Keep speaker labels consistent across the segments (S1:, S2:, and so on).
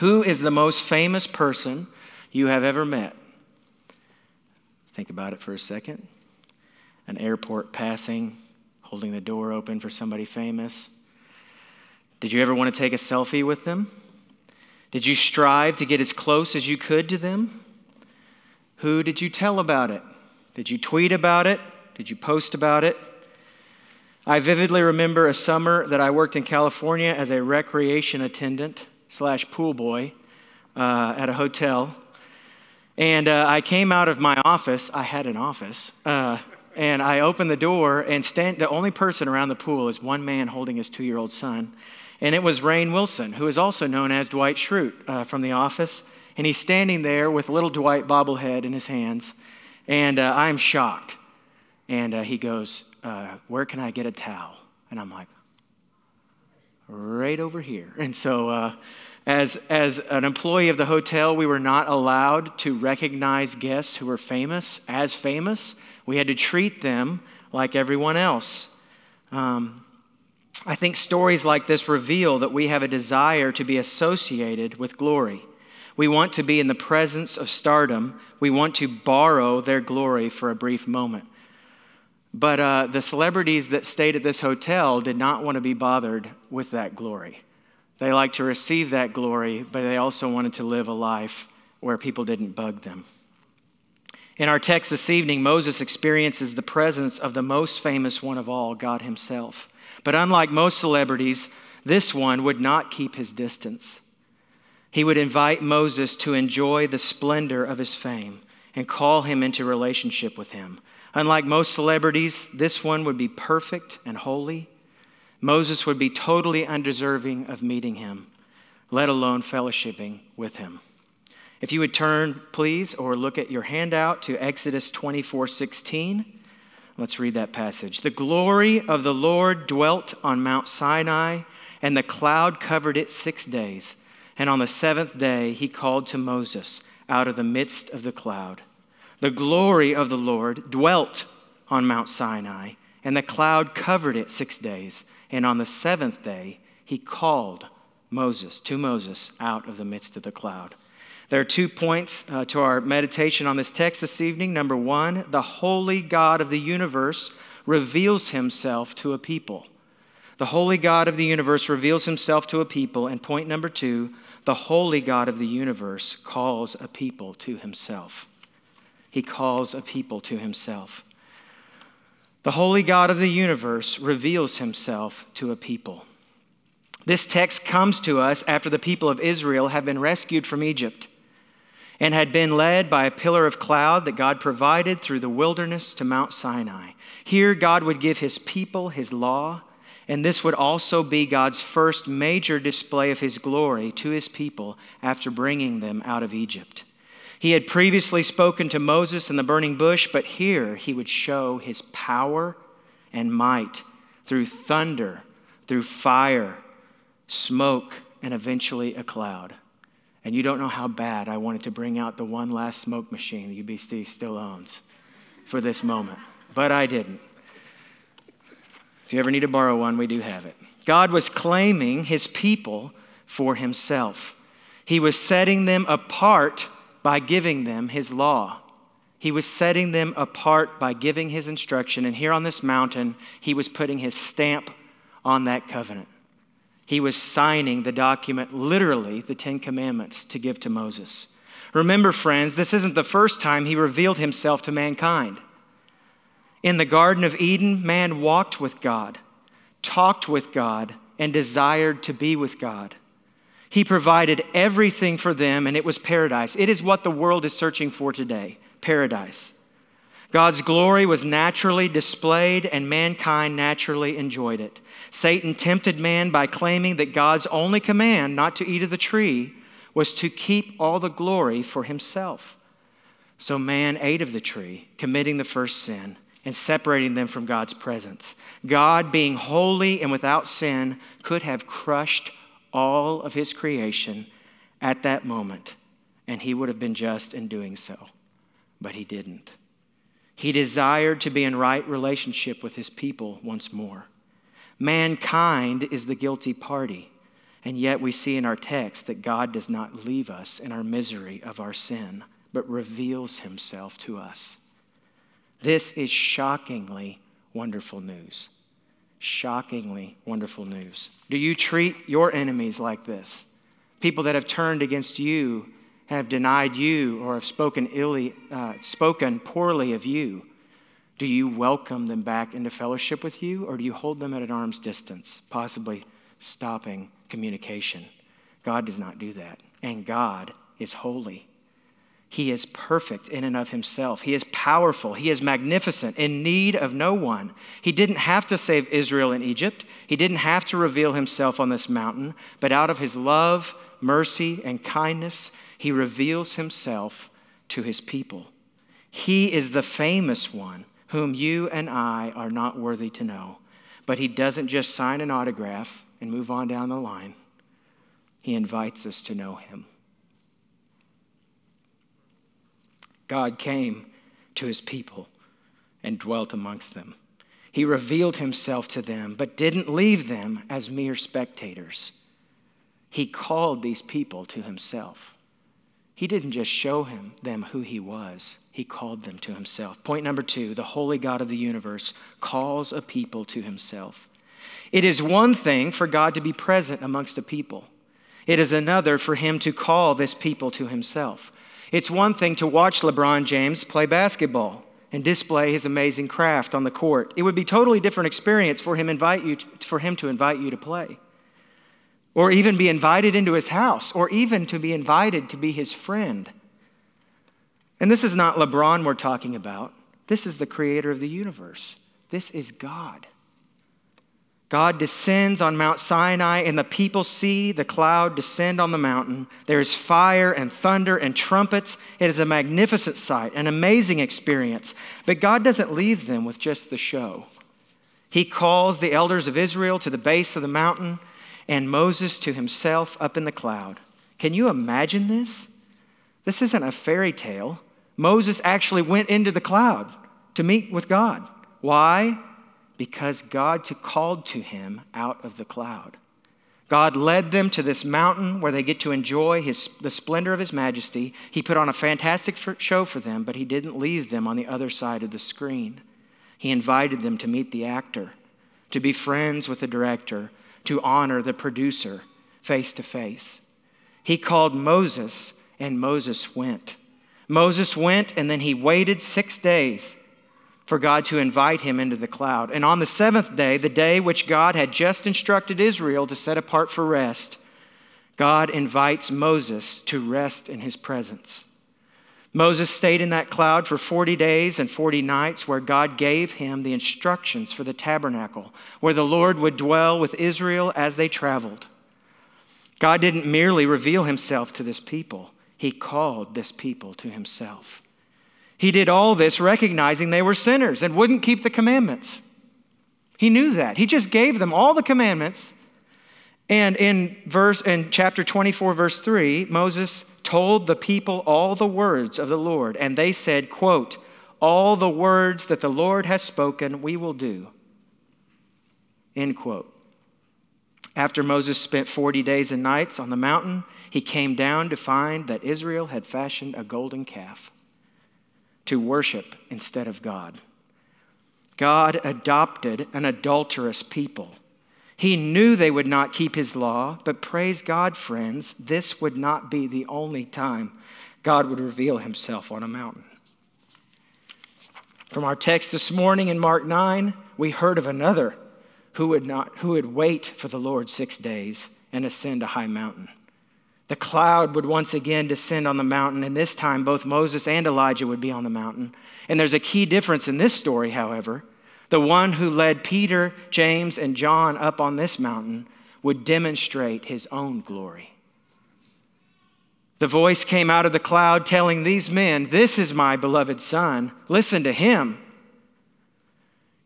S1: Who is the most famous person you have ever met? Think about it for a second. An airport passing, holding the door open for somebody famous. Did you ever want to take a selfie with them? Did you strive to get as close as you could to them? Who did you tell about it? Did you tweet about it? Did you post about it? I vividly remember a summer that I worked in California as a recreation attendant slash pool boy uh, at a hotel. And uh, I came out of my office. I had an office. Uh, and I opened the door, and stand, the only person around the pool is one man holding his two year old son. And it was Rainn Wilson, who is also known as Dwight Schrute uh, from The Office. And he's standing there with little Dwight bobblehead in his hands. And uh, I'm shocked. And uh, he goes, Where can I get a towel? And I'm like, Right over here. And so, as, as an employee of the hotel, we were not allowed to recognize guests who were famous as famous. We had to treat them like everyone else. Um, I think stories like this reveal that we have a desire to be associated with glory. We want to be in the presence of stardom. We want to borrow their glory for a brief moment. But uh, the celebrities that stayed at this hotel did not want to be bothered with that glory. They liked to receive that glory, but they also wanted to live a life where people didn't bug them. In our text this evening, Moses experiences the presence of the most famous one of all, God Himself. But unlike most celebrities, this one would not keep his distance. He would invite Moses to enjoy the splendor of his fame and call him into relationship with him. Unlike most celebrities, this one would be perfect and holy Moses would be totally undeserving of meeting him, let alone fellowshipping with him. If you would turn, please, or look at your handout to Exodus 24 16. Let's read that passage. The glory of the Lord dwelt on Mount Sinai, and the cloud covered it six days. And on the seventh day, he called to Moses out of the midst of the cloud. The glory of the Lord dwelt on Mount Sinai, and the cloud covered it six days. And on the seventh day, he called Moses, to Moses, out of the midst of the cloud. There are two points uh, to our meditation on this text this evening. Number one, the holy God of the universe reveals himself to a people. The holy God of the universe reveals himself to a people. And point number two, the holy God of the universe calls a people to himself. He calls a people to himself. The holy God of the universe reveals himself to a people. This text comes to us after the people of Israel have been rescued from Egypt and had been led by a pillar of cloud that God provided through the wilderness to Mount Sinai. Here, God would give his people his law, and this would also be God's first major display of his glory to his people after bringing them out of Egypt. He had previously spoken to Moses in the burning bush, but here he would show his power and might through thunder, through fire, smoke, and eventually a cloud. And you don't know how bad I wanted to bring out the one last smoke machine that UBC still owns for this moment, but I didn't. If you ever need to borrow one, we do have it. God was claiming his people for himself. He was setting them apart by giving them his law. He was setting them apart by giving his instruction. And here on this mountain, he was putting his stamp on that covenant. He was signing the document, literally, the Ten Commandments, to give to Moses. Remember, friends, this isn't the first time he revealed himself to mankind. In the Garden of Eden, man walked with God, talked with God, and desired to be with God. He provided everything for them, and it was paradise. It is what the world is searching for today paradise. God's glory was naturally displayed, and mankind naturally enjoyed it. Satan tempted man by claiming that God's only command not to eat of the tree was to keep all the glory for himself. So man ate of the tree, committing the first sin and separating them from God's presence. God, being holy and without sin, could have crushed all of his creation at that moment, and he would have been just in doing so. But he didn't. He desired to be in right relationship with his people once more. Mankind is the guilty party. And yet we see in our text that God does not leave us in our misery of our sin, but reveals himself to us. This is shockingly wonderful news. Shockingly wonderful news. Do you treat your enemies like this? People that have turned against you, have denied you, or have spoken illy, uh, spoken poorly of you. Do you welcome them back into fellowship with you, or do you hold them at an arm's distance, possibly stopping communication? God does not do that. And God is holy. He is perfect in and of himself. He is powerful. He is magnificent, in need of no one. He didn't have to save Israel in Egypt. He didn't have to reveal himself on this mountain, but out of his love, mercy, and kindness, he reveals himself to his people. He is the famous one whom you and I are not worthy to know. But he doesn't just sign an autograph and move on down the line, he invites us to know him. God came to his people and dwelt amongst them. He revealed himself to them, but didn't leave them as mere spectators. He called these people to himself. He didn't just show him, them who he was, he called them to himself. Point number two the holy God of the universe calls a people to himself. It is one thing for God to be present amongst a people, it is another for him to call this people to himself. It's one thing to watch LeBron James play basketball and display his amazing craft on the court. It would be totally different experience for him, invite you to, for him to invite you to play or even be invited into his house, or even to be invited to be his friend. And this is not LeBron we're talking about. This is the creator of the universe. This is God. God descends on Mount Sinai, and the people see the cloud descend on the mountain. There is fire and thunder and trumpets. It is a magnificent sight, an amazing experience. But God doesn't leave them with just the show. He calls the elders of Israel to the base of the mountain and Moses to himself up in the cloud. Can you imagine this? This isn't a fairy tale. Moses actually went into the cloud to meet with God. Why? Because God called to him out of the cloud. God led them to this mountain where they get to enjoy his, the splendor of his majesty. He put on a fantastic show for them, but he didn't leave them on the other side of the screen. He invited them to meet the actor, to be friends with the director, to honor the producer face to face. He called Moses, and Moses went. Moses went, and then he waited six days for God to invite him into the cloud. And on the seventh day, the day which God had just instructed Israel to set apart for rest, God invites Moses to rest in his presence. Moses stayed in that cloud for 40 days and 40 nights, where God gave him the instructions for the tabernacle, where the Lord would dwell with Israel as they traveled. God didn't merely reveal himself to this people, he called this people to himself. He did all this recognizing they were sinners and wouldn't keep the commandments. He knew that. He just gave them all the commandments. And in verse in chapter 24 verse 3, Moses told the people all the words of the Lord, and they said, quote, all the words that the Lord has spoken, we will do. End quote. After Moses spent 40 days and nights on the mountain, he came down to find that Israel had fashioned a golden calf to worship instead of God. God adopted an adulterous people he knew they would not keep his law, but praise God, friends, this would not be the only time God would reveal himself on a mountain. From our text this morning in Mark 9, we heard of another who would, not, who would wait for the Lord six days and ascend a high mountain. The cloud would once again descend on the mountain, and this time both Moses and Elijah would be on the mountain. And there's a key difference in this story, however. The one who led Peter, James, and John up on this mountain would demonstrate his own glory. The voice came out of the cloud telling these men, This is my beloved Son. Listen to him.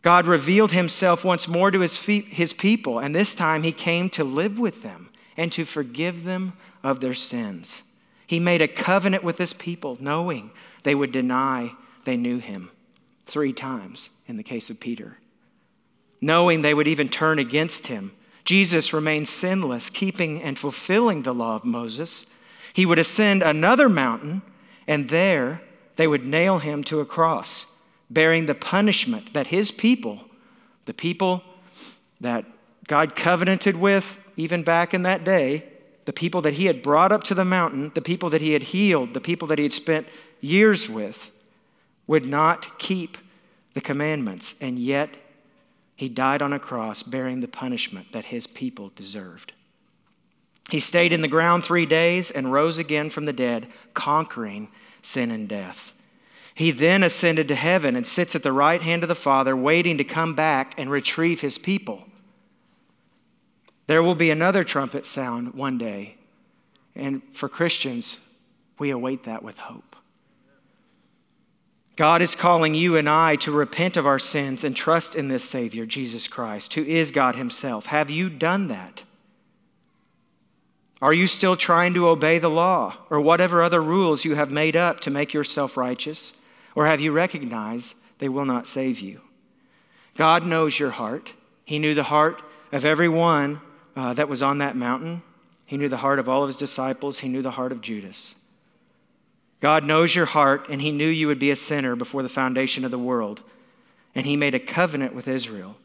S1: God revealed himself once more to his, feet, his people, and this time he came to live with them and to forgive them of their sins. He made a covenant with his people, knowing they would deny they knew him three times in the case of Peter, knowing they would even turn against him, Jesus remained sinless, keeping and fulfilling the law of Moses. He would ascend another mountain, and there they would nail him to a cross, bearing the punishment that his people, the people that God covenanted with even back in that day, the people that he had brought up to the mountain, the people that he had healed, the people that he had spent years with, would not keep the commandments, and yet he died on a cross bearing the punishment that his people deserved. He stayed in the ground three days and rose again from the dead, conquering sin and death. He then ascended to heaven and sits at the right hand of the Father, waiting to come back and retrieve his people. There will be another trumpet sound one day, and for Christians, we await that with hope. God is calling you and I to repent of our sins and trust in this Savior, Jesus Christ, who is God Himself. Have you done that? Are you still trying to obey the law or whatever other rules you have made up to make yourself righteous? Or have you recognized they will not save you? God knows your heart. He knew the heart of everyone uh, that was on that mountain. He knew the heart of all of his disciples. He knew the heart of Judas. God knows your heart, and He knew you would be a sinner before the foundation of the world. And He made a covenant with Israel.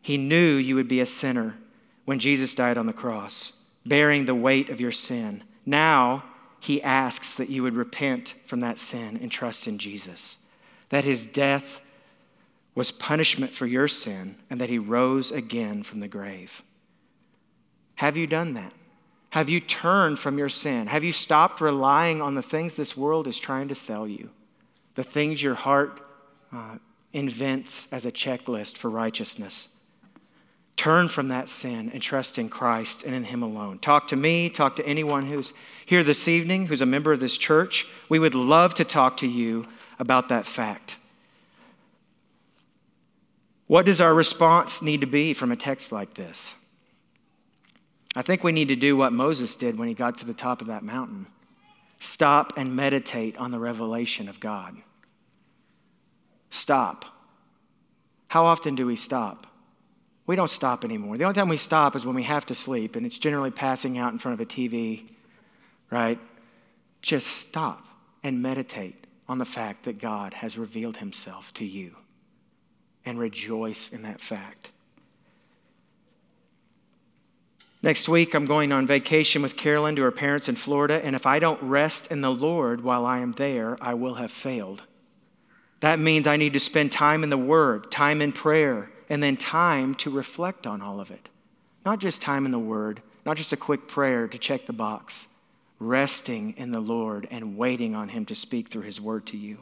S1: He knew you would be a sinner when Jesus died on the cross, bearing the weight of your sin. Now, He asks that you would repent from that sin and trust in Jesus, that His death was punishment for your sin, and that He rose again from the grave. Have you done that? Have you turned from your sin? Have you stopped relying on the things this world is trying to sell you? The things your heart uh, invents as a checklist for righteousness. Turn from that sin and trust in Christ and in Him alone. Talk to me, talk to anyone who's here this evening, who's a member of this church. We would love to talk to you about that fact. What does our response need to be from a text like this? I think we need to do what Moses did when he got to the top of that mountain stop and meditate on the revelation of God. Stop. How often do we stop? We don't stop anymore. The only time we stop is when we have to sleep, and it's generally passing out in front of a TV, right? Just stop and meditate on the fact that God has revealed himself to you and rejoice in that fact. Next week, I'm going on vacation with Carolyn to her parents in Florida, and if I don't rest in the Lord while I am there, I will have failed. That means I need to spend time in the Word, time in prayer, and then time to reflect on all of it. Not just time in the Word, not just a quick prayer to check the box, resting in the Lord and waiting on Him to speak through His Word to you.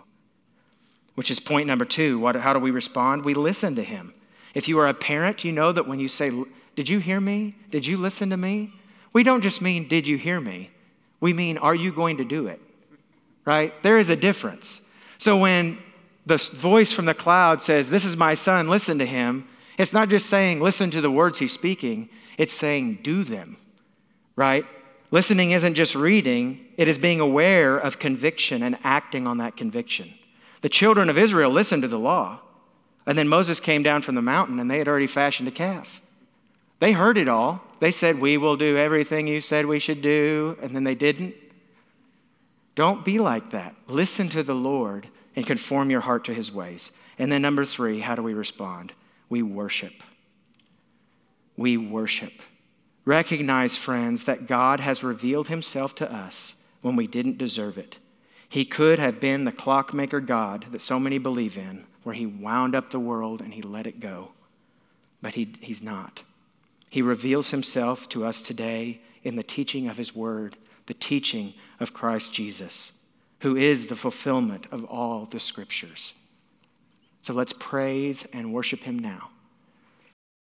S1: Which is point number two. What, how do we respond? We listen to Him. If you are a parent, you know that when you say, did you hear me? Did you listen to me? We don't just mean, Did you hear me? We mean, Are you going to do it? Right? There is a difference. So when the voice from the cloud says, This is my son, listen to him, it's not just saying, Listen to the words he's speaking, it's saying, Do them. Right? Listening isn't just reading, it is being aware of conviction and acting on that conviction. The children of Israel listened to the law, and then Moses came down from the mountain and they had already fashioned a calf. They heard it all. They said, We will do everything you said we should do, and then they didn't. Don't be like that. Listen to the Lord and conform your heart to his ways. And then, number three, how do we respond? We worship. We worship. Recognize, friends, that God has revealed himself to us when we didn't deserve it. He could have been the clockmaker God that so many believe in, where he wound up the world and he let it go. But he, he's not. He reveals himself to us today in the teaching of his word, the teaching of Christ Jesus, who is the fulfillment of all the scriptures. So let's praise and worship him now.